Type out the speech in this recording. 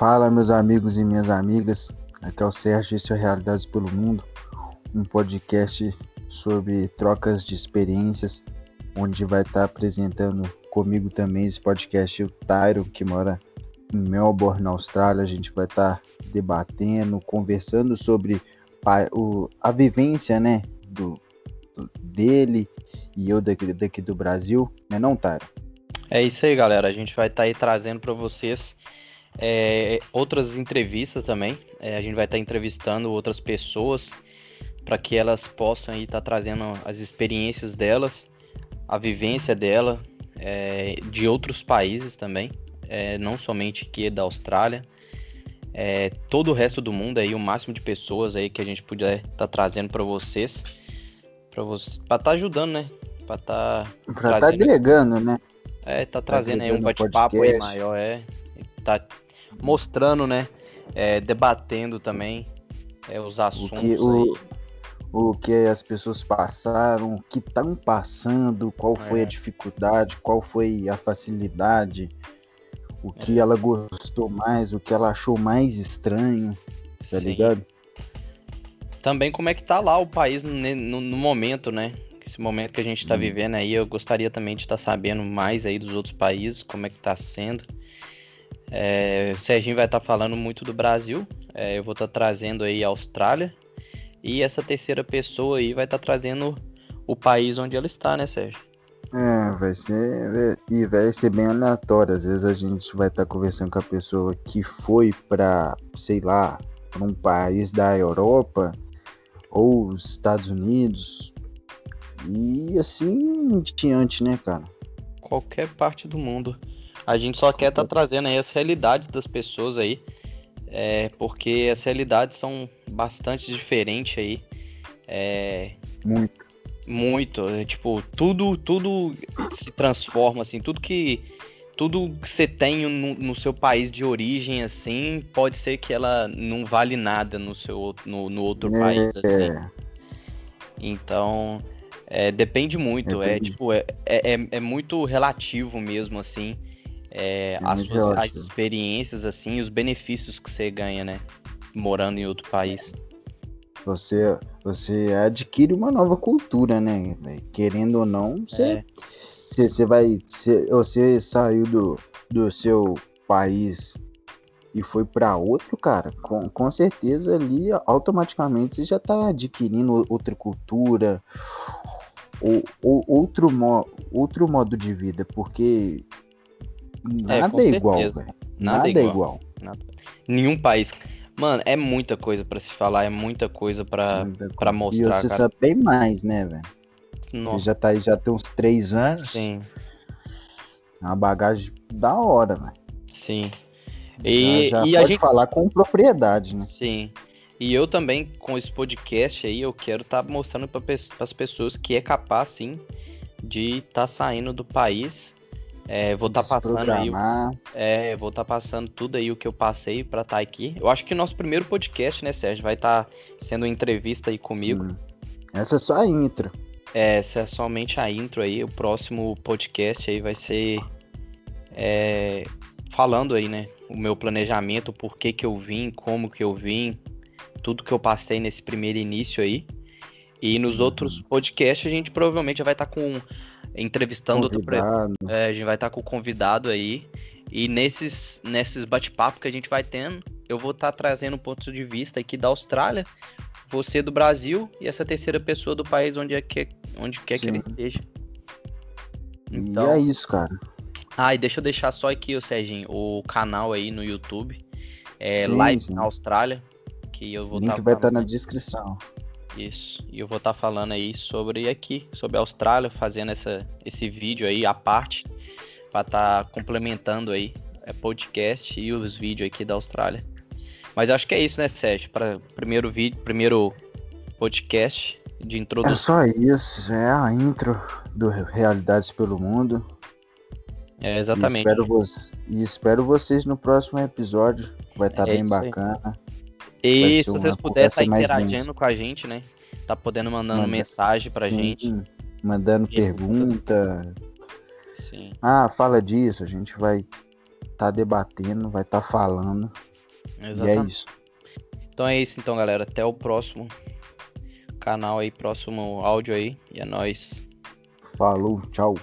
Fala, meus amigos e minhas amigas. Aqui é o Sérgio, esse é Realidades pelo Mundo, um podcast sobre trocas de experiências, onde vai estar apresentando comigo também esse podcast o Tyro, que mora em Melbourne, na Austrália. A gente vai estar debatendo, conversando sobre a vivência, né, do, dele e eu daqui, daqui do Brasil, né não, Tyro? É isso aí, galera. A gente vai estar aí trazendo para vocês é, outras entrevistas também. É, a gente vai estar entrevistando outras pessoas para que elas possam estar trazendo as experiências delas, a vivência dela, é, de outros países também, é, não somente aqui da Austrália, é, todo o resto do mundo aí, o máximo de pessoas aí que a gente puder estar tá trazendo para vocês, para você, para estar tá ajudando, né? Para estar tá para estar agregando, né? É, tá trazendo aí um bate-papo aí maior, é, tá mostrando, né? É, debatendo também é, os assuntos o que, o, o, que as pessoas passaram, o que estão passando, qual foi é. a dificuldade, qual foi a facilidade, o que é. ela gostou mais, o que ela achou mais estranho, tá Sim. ligado? Também como é que tá lá o país no, no, no momento, né? Esse momento que a gente tá hum. vivendo aí, eu gostaria também de estar tá sabendo mais aí dos outros países, como é que tá sendo. É, o Serginho vai estar tá falando muito do Brasil, é, eu vou estar tá trazendo aí a Austrália, e essa terceira pessoa aí vai estar tá trazendo o país onde ela está, né, Sérgio? É, vai ser. E vai ser bem aleatório. Às vezes a gente vai estar tá conversando com a pessoa que foi para, sei lá, para um país da Europa ou os Estados Unidos. E assim diante, né, cara? Qualquer parte do mundo. A gente só quer estar tá trazendo aí as realidades das pessoas aí, é, porque as realidades são bastante diferentes aí. É, muito. Muito. É, tipo, tudo, tudo se transforma, assim, tudo que. Tudo que você tem no, no, seu país de origem, assim, pode ser que ela não vale nada no, seu, no, no outro é, país, assim. Então, é, depende muito. É, tipo, é, é, é muito relativo mesmo, assim é, as, suas, as experiências, assim, os benefícios que você ganha, né? Morando em outro país. Você, você adquire uma nova cultura, né? Querendo ou não, você, é. você, você vai. Você, você saiu do, do seu país e foi para outro, cara, com, com certeza ali automaticamente você já está adquirindo outra cultura, ou, ou, outro, mo, outro modo de vida, porque é, Nada é, é igual, velho. Nada, Nada, é igual. É igual. Nada. Nenhum país. Mano, é muita coisa para se falar, é muita coisa para mostrar, e você cara. só tem mais, né, velho? Você já tá aí, já tem uns três anos. Sim. Uma bagagem da hora, velho. Sim. E, já, já e pode a gente falar com propriedade, né? Sim. E eu também, com esse podcast aí, eu quero estar tá mostrando para as pessoas que é capaz, sim, de estar tá saindo do país é, vou estar tá passando aí. É, vou estar tá passando tudo aí o que eu passei para estar tá aqui. Eu acho que nosso primeiro podcast, né, Sérgio, vai estar tá sendo uma entrevista aí comigo. Sim. Essa é só a intro. É, essa é somente a intro aí. O próximo podcast aí vai ser é, falando aí, né, o meu planejamento, por que que eu vim, como que eu vim, tudo que eu passei nesse primeiro início aí. E nos outros podcasts a gente provavelmente já vai estar tá com entrevistando convidado. outro. É, a gente vai estar tá com o convidado aí. E nesses, nesses bate-papo que a gente vai tendo, eu vou estar tá trazendo um ponto de vista aqui da Austrália, você do Brasil e essa terceira pessoa do país onde, é que, onde quer Sim. que ele esteja. Então, e é isso, cara. Ah, e deixa eu deixar só aqui, o Serginho, o canal aí no YouTube. É sim, Live sim. na Austrália. Que eu vou o link tá vai estar tá na descrição. Isso. E eu vou estar tá falando aí sobre aqui, sobre a Austrália, fazendo essa, esse vídeo aí à parte, para estar tá complementando aí é podcast e os vídeos aqui da Austrália. Mas acho que é isso, né, Sérgio? Para primeiro vídeo, primeiro podcast de introdução. É só isso, é a intro do Realidades pelo Mundo. É, exatamente. E espero, vo e espero vocês no próximo episódio. Vai estar tá é bem bacana. Aí. E se vocês puderem estar tá interagindo com a gente, né? Tá podendo mandando Manda... mensagem pra sim, gente. Mandando pergunta. Sim. Ah, fala disso, a gente vai estar tá debatendo, vai estar tá falando. Exatamente. E é isso. Então é isso, então, galera. Até o próximo canal aí, próximo áudio aí. E é nóis. Falou, tchau.